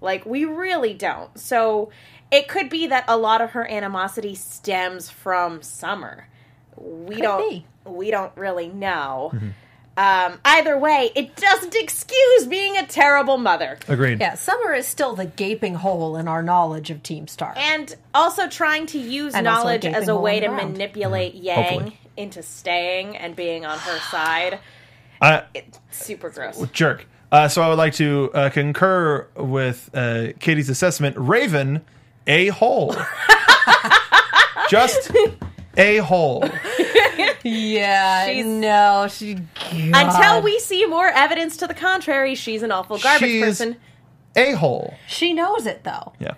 Speaker 1: Like we really don't. So it could be that a lot of her animosity stems from Summer. We don't
Speaker 4: be.
Speaker 1: we don't really know. Mm-hmm. Um, either way, it doesn't excuse being a terrible mother.
Speaker 3: Agreed.
Speaker 4: yeah, Summer is still the gaping hole in our knowledge of Team STRQ.
Speaker 1: And also trying to use
Speaker 4: And also a
Speaker 1: knowledge
Speaker 4: gaping
Speaker 1: as a
Speaker 4: hole
Speaker 1: way
Speaker 4: in
Speaker 1: to
Speaker 4: the ground.
Speaker 1: manipulate Yang
Speaker 3: Hopefully.
Speaker 1: into staying and being on her side.
Speaker 3: I,
Speaker 1: Super gross.
Speaker 3: jerk. Uh, so I would like to uh, concur with uh, Katie's assessment. Raven, a hole. Just a hole.
Speaker 4: yeah,
Speaker 1: She's-
Speaker 4: no, she.
Speaker 1: Until we see more evidence to the contrary, she's an awful garbage
Speaker 3: She's-
Speaker 1: person.
Speaker 3: A hole.
Speaker 4: She knows it though.
Speaker 3: Yeah.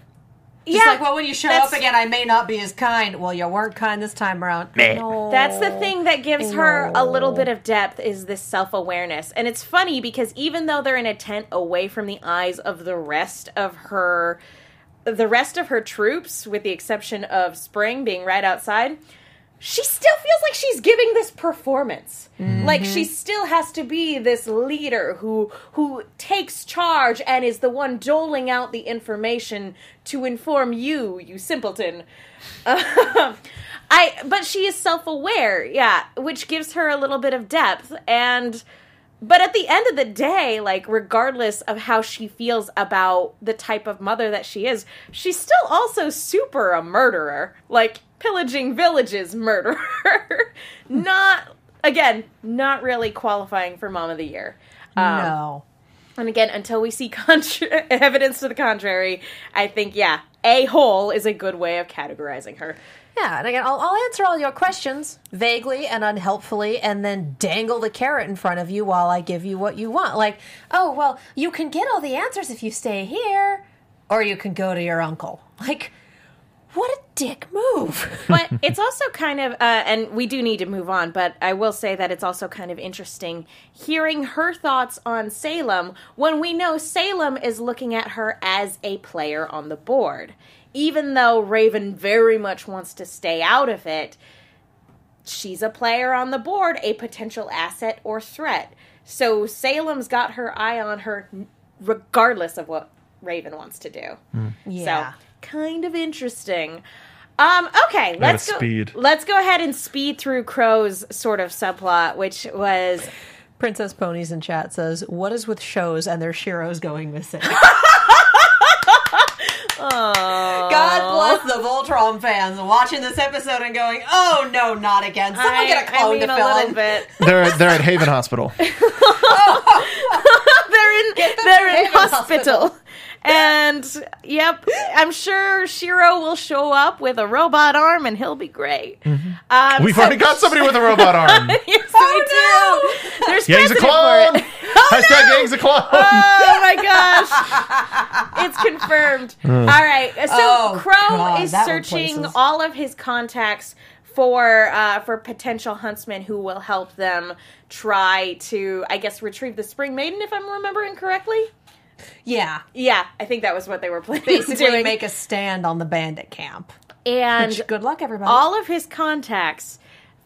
Speaker 4: She's
Speaker 1: yeah,
Speaker 4: like, well, when you show up again, I may not be as kind. Well, you weren't kind this time around. No.
Speaker 1: That's the thing that gives her a little bit of depth is this self-awareness. And it's funny because even though they're in a tent away from the eyes of the rest of her the rest of her troops, with the exception of Spring being right outside, she still feels like she's giving this performance. Like she mm-hmm. still has to be this leader who who takes charge and is the one doling out the information to inform you, you simpleton. Um, I but she is self-aware, yeah, which gives her a little bit of depth and but at the end of the day, like regardless of how she feels about the type of mother that she is, she's still also super a murderer. Like pillaging villages murderer. not again, not really qualifying for mom of the year. Um,
Speaker 4: no.
Speaker 1: and again, until we see contra- evidence to the contrary, I think yeah, a hole is a good way of categorizing her.
Speaker 4: Yeah, and again, I'll, I'll answer all your questions vaguely and unhelpfully, and then dangle the carrot in front of you while I give you what you want. Like, oh, well, you can get all the answers if you stay here, or you can go to your uncle. Like, what a dick move.
Speaker 1: but it's also kind of, uh, and we do need to move on, but I will say that it's also kind of interesting hearing her thoughts on Salem when we know Salem is looking at her as a player on the board. Even though Raven very much wants to stay out of it, she's a player on the board, a potential asset or threat. So Salem's got her eye on her regardless of what Raven wants to do.
Speaker 4: Yeah.
Speaker 1: So kind of interesting. Um, okay, let's go.
Speaker 3: speed.
Speaker 1: Let's go ahead and speed through Qrow's sort of subplot, which was
Speaker 4: Princess Ponies in chat says, What is with shows and their Shiros going missing? God bless the Voltron fans watching this episode and going, "Oh no, not again! Someone
Speaker 1: I,
Speaker 4: get a
Speaker 1: I
Speaker 4: clone
Speaker 1: mean
Speaker 4: to
Speaker 1: a
Speaker 4: fill
Speaker 1: little
Speaker 4: in."
Speaker 1: bit.
Speaker 3: They're they're at Haven Hospital.
Speaker 1: they're in they're in
Speaker 4: Haven
Speaker 1: hospital.
Speaker 4: Hospital.
Speaker 1: And yep, I'm sure Shiro will show up with a robot arm and he'll be great. Um,
Speaker 3: We've
Speaker 1: so-
Speaker 3: already got somebody with a robot arm.
Speaker 1: yes, we
Speaker 4: Oh,
Speaker 1: do. There's
Speaker 3: Yang's a
Speaker 1: precedent
Speaker 3: clone.
Speaker 1: for it.
Speaker 3: Hashtag Yang's a clone.
Speaker 1: Oh my gosh. It's confirmed. All right. So
Speaker 4: Oh,
Speaker 1: Qrow
Speaker 4: God,
Speaker 1: is searching all of his contacts for uh, for potential huntsmen who will help them try to, I guess, retrieve the Spring Maiden, if I'm remembering correctly.
Speaker 4: Yeah,
Speaker 1: Yeah, I think that was what they were planning
Speaker 4: basically
Speaker 1: on doing.
Speaker 4: make a stand on the bandit camp.
Speaker 1: and
Speaker 4: Which, good luck, everybody.
Speaker 1: all of his contacts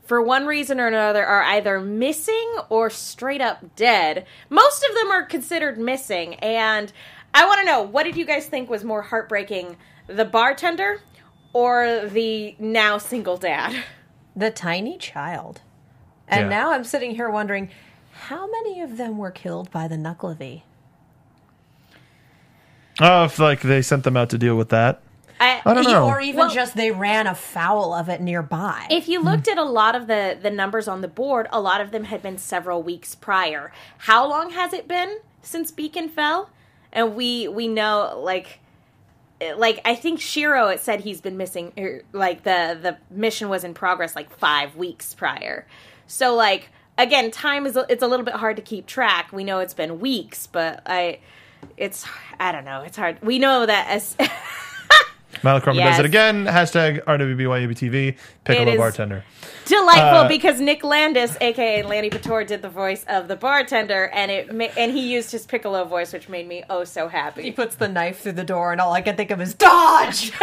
Speaker 1: for one reason or another are either missing or straight up dead most of them are considered missing and i want to know what did you guys think was more heartbreaking the bartender or the now single dad
Speaker 4: the tiny child. And
Speaker 3: Yeah.
Speaker 4: now I'm sitting here wondering, how many of them were killed by the Nuckelavee?
Speaker 3: Oh, if like they sent them out to deal with that.
Speaker 1: I,
Speaker 3: I don't know.
Speaker 4: Or even
Speaker 1: Well-
Speaker 4: just they ran afoul of it nearby.
Speaker 1: if you looked at a lot of the the numbers on the board a lot of them had been several weeks prior how long has it been since beacon fell and we we know like like I think Shiro it said he's been missing er, like the the mission was in progress like 5 weeks prior. So like again time is it's a little bit hard to keep track. We know it's been weeks, but I it's I don't know, it's hard. We know that as
Speaker 3: Malachroma
Speaker 1: Yes.
Speaker 3: does it again. Hashtag RWBYABTV. Piccolo bartender.
Speaker 1: delightful
Speaker 3: Uh,
Speaker 1: because Nick Landis, aka Lanipator, did the voice of the bartender, and it ma- and he used his Piccolo voice, which made me oh so happy.
Speaker 4: he puts the knife through the door, and all I can think of is dodge.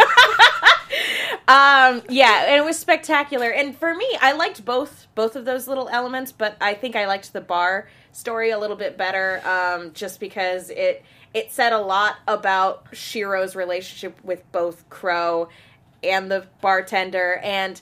Speaker 1: Um, yeah, and it was spectacular. And for me, I liked both both of those little elements, but I think I liked the bar story a little bit better, um, just because it it said a lot about Shiro's relationship with both Qrow and the bartender, and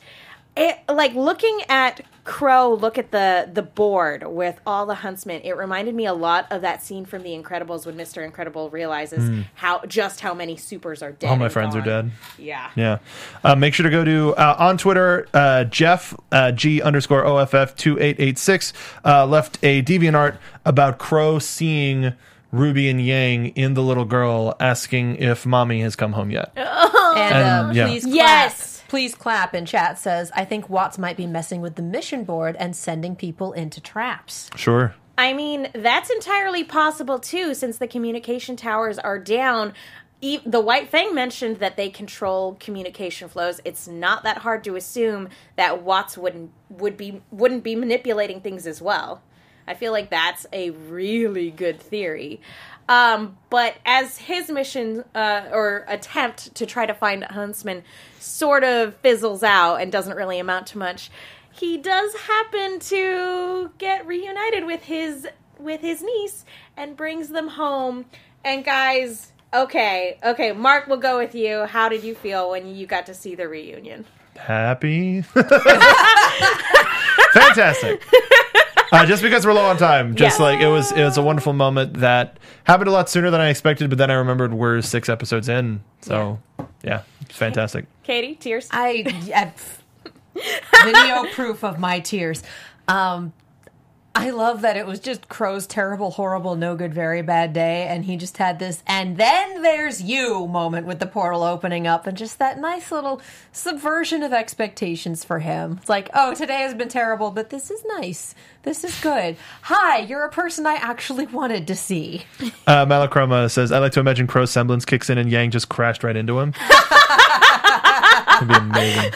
Speaker 1: it like looking at Qrow look at the the board with all the huntsmen. It reminded me a lot of that scene from The Incredibles when Mister Incredible realizes how just how many supers are dead.
Speaker 3: All my
Speaker 1: and
Speaker 3: friends are dead.
Speaker 1: Yeah.
Speaker 3: Yeah. Uh, make sure to go to uh, on Twitter. Uh, Jeff uh, G underscore OFF two eight eight six uh, left a deviant art about Qrow seeing Ruby and Yang in the little girl, asking if mommy has come home yet.
Speaker 4: And, uh,
Speaker 3: And, yeah.
Speaker 4: please clap.
Speaker 1: Yes.
Speaker 4: Please clap in chat says, I think Watts might be messing with the mission board and sending people into traps.
Speaker 3: Sure.
Speaker 1: I mean, that's entirely possible too, since the communication towers are down. E- The White Fang mentioned that they control communication flows. It's not that hard to assume that Watts wouldn't would be wouldn't be manipulating things as well. I feel like that's a really good theory. Um, but as his mission uh, or attempt to try to find Huntsman sort of fizzles out and doesn't really amount to much, he does happen to get reunited with his with his niece and brings them home. And guys, okay, okay, Mark, we'll go with you. How did you feel when you got to see the reunion?
Speaker 3: Happy. Fantastic. Uh, just because we're low on time, just
Speaker 1: Yeah.
Speaker 3: like it was, it was a wonderful moment that happened a lot sooner than I expected. But then I remembered we're six episodes in, so yeah, it's fantastic.
Speaker 1: Katie, tears.
Speaker 4: I yeah, video proof of my tears. Um, I love that it was just Qrow's terrible, horrible, no good, very bad day, and he just had this and then there's you moment with the portal opening up and just that nice little subversion of expectations for him. It's like, oh, today has been terrible, but this is nice. This is good. Hi, you're a person I actually wanted to see.
Speaker 3: Uh, Malachroma says, "I like to imagine Qrow's semblance kicks in and Yang just crashed right into him." It'd be amazing.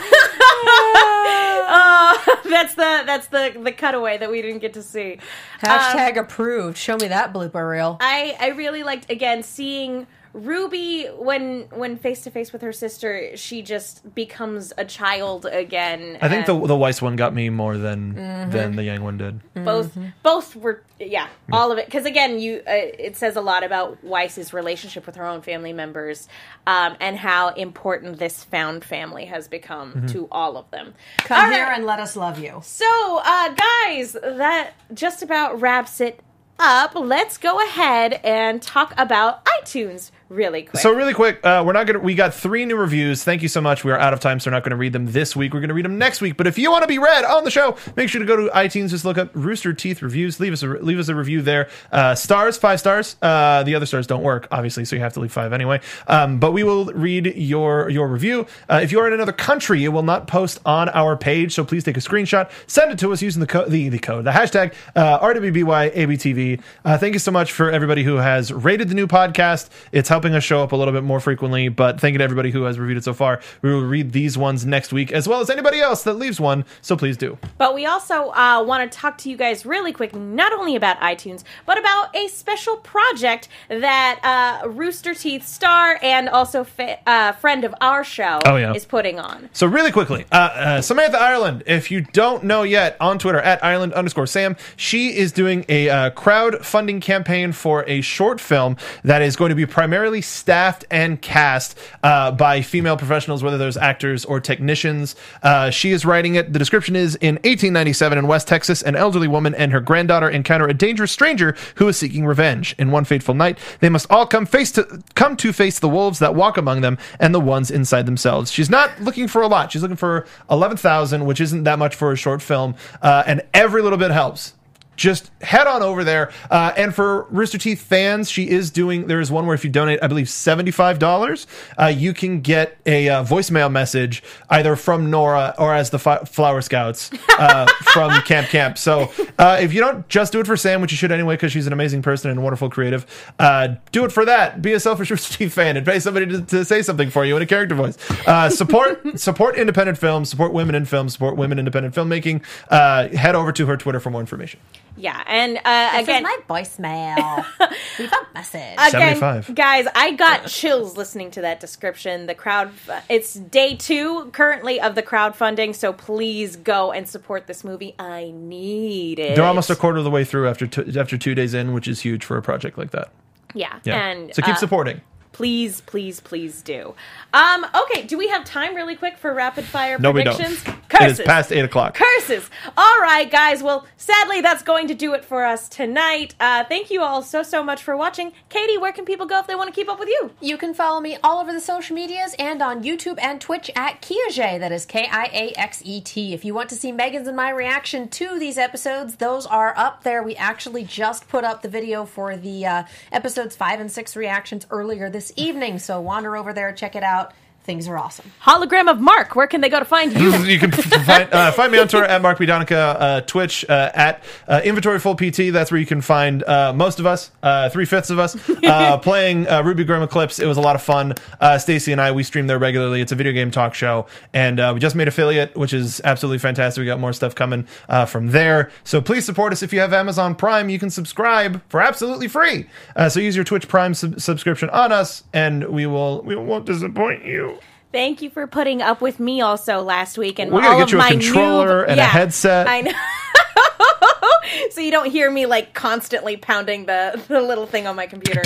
Speaker 1: That's the that's the the cutaway that we didn't get to see.
Speaker 4: Hashtag um, approved. Show me that blooper reel.
Speaker 1: I I really liked again seeing Ruby when when face to face with her sister, she just becomes a child again.
Speaker 3: I think the the Weiss one got me more than than the Yang one did.
Speaker 1: both both were yeah all of it because again you uh, it says a lot about Weiss's relationship with her own family members um, and how important this found family has become to all of them.
Speaker 4: Come
Speaker 1: All
Speaker 4: here
Speaker 1: right.
Speaker 4: and let us love you.
Speaker 1: So, uh, guys, that just about wraps it up. Let's go ahead and talk about iTunes really quick.
Speaker 3: So really quick, uh, we're not gonna. We got three new reviews. Thank you so much. We are out of time, so we're not going to read them this week. We're going to read them next week. But if you want to be read on the show, make sure to go to iTunes. Just look up Rooster Teeth reviews. Leave us a leave us a review there. Uh, stars, five stars. Uh, the other stars don't work, obviously, so you have to leave five anyway. Um, but we will read your your review. Uh, if you are in another country, it will not post on our page. So please take a screenshot, send it to us using the code the, the code the hashtag uh, RWBYABTV. Uh, thank you so much for everybody who has rated the new podcast. It's helping us show up a little bit more frequently. But thank you to everybody who has reviewed it so far. We will read these ones next week, as well as anybody else that leaves one. So please do.
Speaker 1: But we also uh, want to talk to you guys really quick, not only about iTunes, but about a special project that uh, Rooster Teeth star and also fa- uh, friend of our show
Speaker 3: Oh, yeah.
Speaker 1: is putting on.
Speaker 3: So really quickly, uh, uh, Samantha Ireland, if you don't know yet, on Twitter at Ireland underscore Sam, she is doing a uh, crowdfunding campaign for a short film that is going to be primarily staffed and cast uh, by female professionals, whether those actors or technicians. Uh, she is writing it. The description is in 1897 in West Texas, an elderly woman and her granddaughter encounter a dangerous stranger who is seeking revenge. In one fateful night, they must all come face to come to face the wolves that walk among them and the ones inside themselves. She's not looking for a lot. She's looking for eleven thousand, which isn't that much for a short film, uh, and every little bit helps just head on over there. Uh, and for Rooster Teeth fans, she is doing. There is one where if you donate, I believe seventy five dollars, uh, you can get a uh, voicemail message either from Nora or as the fi- Flower Scouts uh, from Camp Camp. So uh, if you don't just do it for Sam, which you should anyway, because she's an amazing person and a wonderful creative, uh, do it for that. Be a selfish Rooster Teeth fan and pay somebody to, to say something for you in a character voice. Uh, support support independent films, support women in film, support women independent filmmaking. Uh, head over to her Twitter for more information.
Speaker 1: Yeah, and uh,
Speaker 4: This
Speaker 1: again,
Speaker 4: is my voicemail. Leave a message.
Speaker 1: again,
Speaker 3: 75.
Speaker 1: guys, I got chills listening to that description. The crowd, it's day two currently of the crowdfunding, so please go and support this movie. I need it.
Speaker 3: They're almost a quarter of the way through after two, after two days in, which is huge for a project like that.
Speaker 1: yeah,
Speaker 3: Yeah,
Speaker 1: and
Speaker 3: so keep
Speaker 1: uh,
Speaker 3: supporting.
Speaker 1: Please, please, please do. Um, okay, do we have time really quick for rapid fire
Speaker 3: No, we don't.
Speaker 1: predictions?
Speaker 3: It
Speaker 1: Curses.
Speaker 3: is past eight o'clock.
Speaker 1: Curses. All right, guys. Well, sadly, that's going to do it for us tonight. Uh, thank you all so, so much for watching. Katie, where can people go if they want to keep up with you?
Speaker 4: You can follow me all over the social medias and on YouTube and Twitch at Kiaxet. That is K I A X E T. If you want to see Megan's and my reaction to these episodes, those are up there. We actually just put up the video for the uh, episodes five and six reactions earlier this evening. So wander over there, check it out. Things are awesome.
Speaker 1: Hologram of Mark. Where can they go to find you?
Speaker 3: you can find, uh, find me on Twitter at Mark B. Donica, uh, Twitch uh, at uh, Inventory Full PT. That's where you can find uh, most of us, uh, three fifths of us, uh, playing uh, RWBY Grimm Eclipse. It was a lot of fun. Uh, Stacey and I, we stream there regularly. It's a video game talk show, and uh, we just made affiliate, which is absolutely fantastic. We got more stuff coming uh, from there. So please support us. If you have Amazon Prime, you can subscribe for absolutely free. Uh, so use your Twitch Prime sub- subscription on us, and we will we won't disappoint you.
Speaker 1: Thank you for putting up with me also last week and
Speaker 3: We gotta
Speaker 1: all
Speaker 3: get
Speaker 1: of
Speaker 3: you a
Speaker 1: my
Speaker 3: controller
Speaker 1: noob-
Speaker 3: and a headset.
Speaker 1: I know. so you don't hear me like constantly pounding the, the little thing on my computer.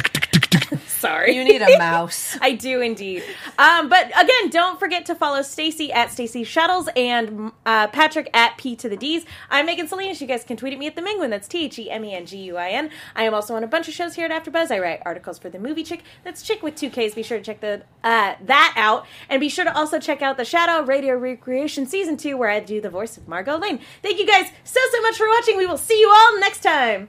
Speaker 1: Sorry.
Speaker 4: You need a mouse.
Speaker 1: I do indeed. Um, but again, don't forget to follow Stacey at Stacey Shuttles and uh, Patrick at P to the D's. I'm Megan Salinas. You guys can tweet at me at the Menguin. That's T H E M E N G U I N. I am also on a bunch of shows here at AfterBuzz. I write articles for the Movie Chick. That's Chick with two Ks. Be sure to check the uh, that out, and be sure to also check out the Shadow Radio Recreation Season Two, where I do the voice of Margot Lane. Thank you guys so so much for watching. We will see you all next time.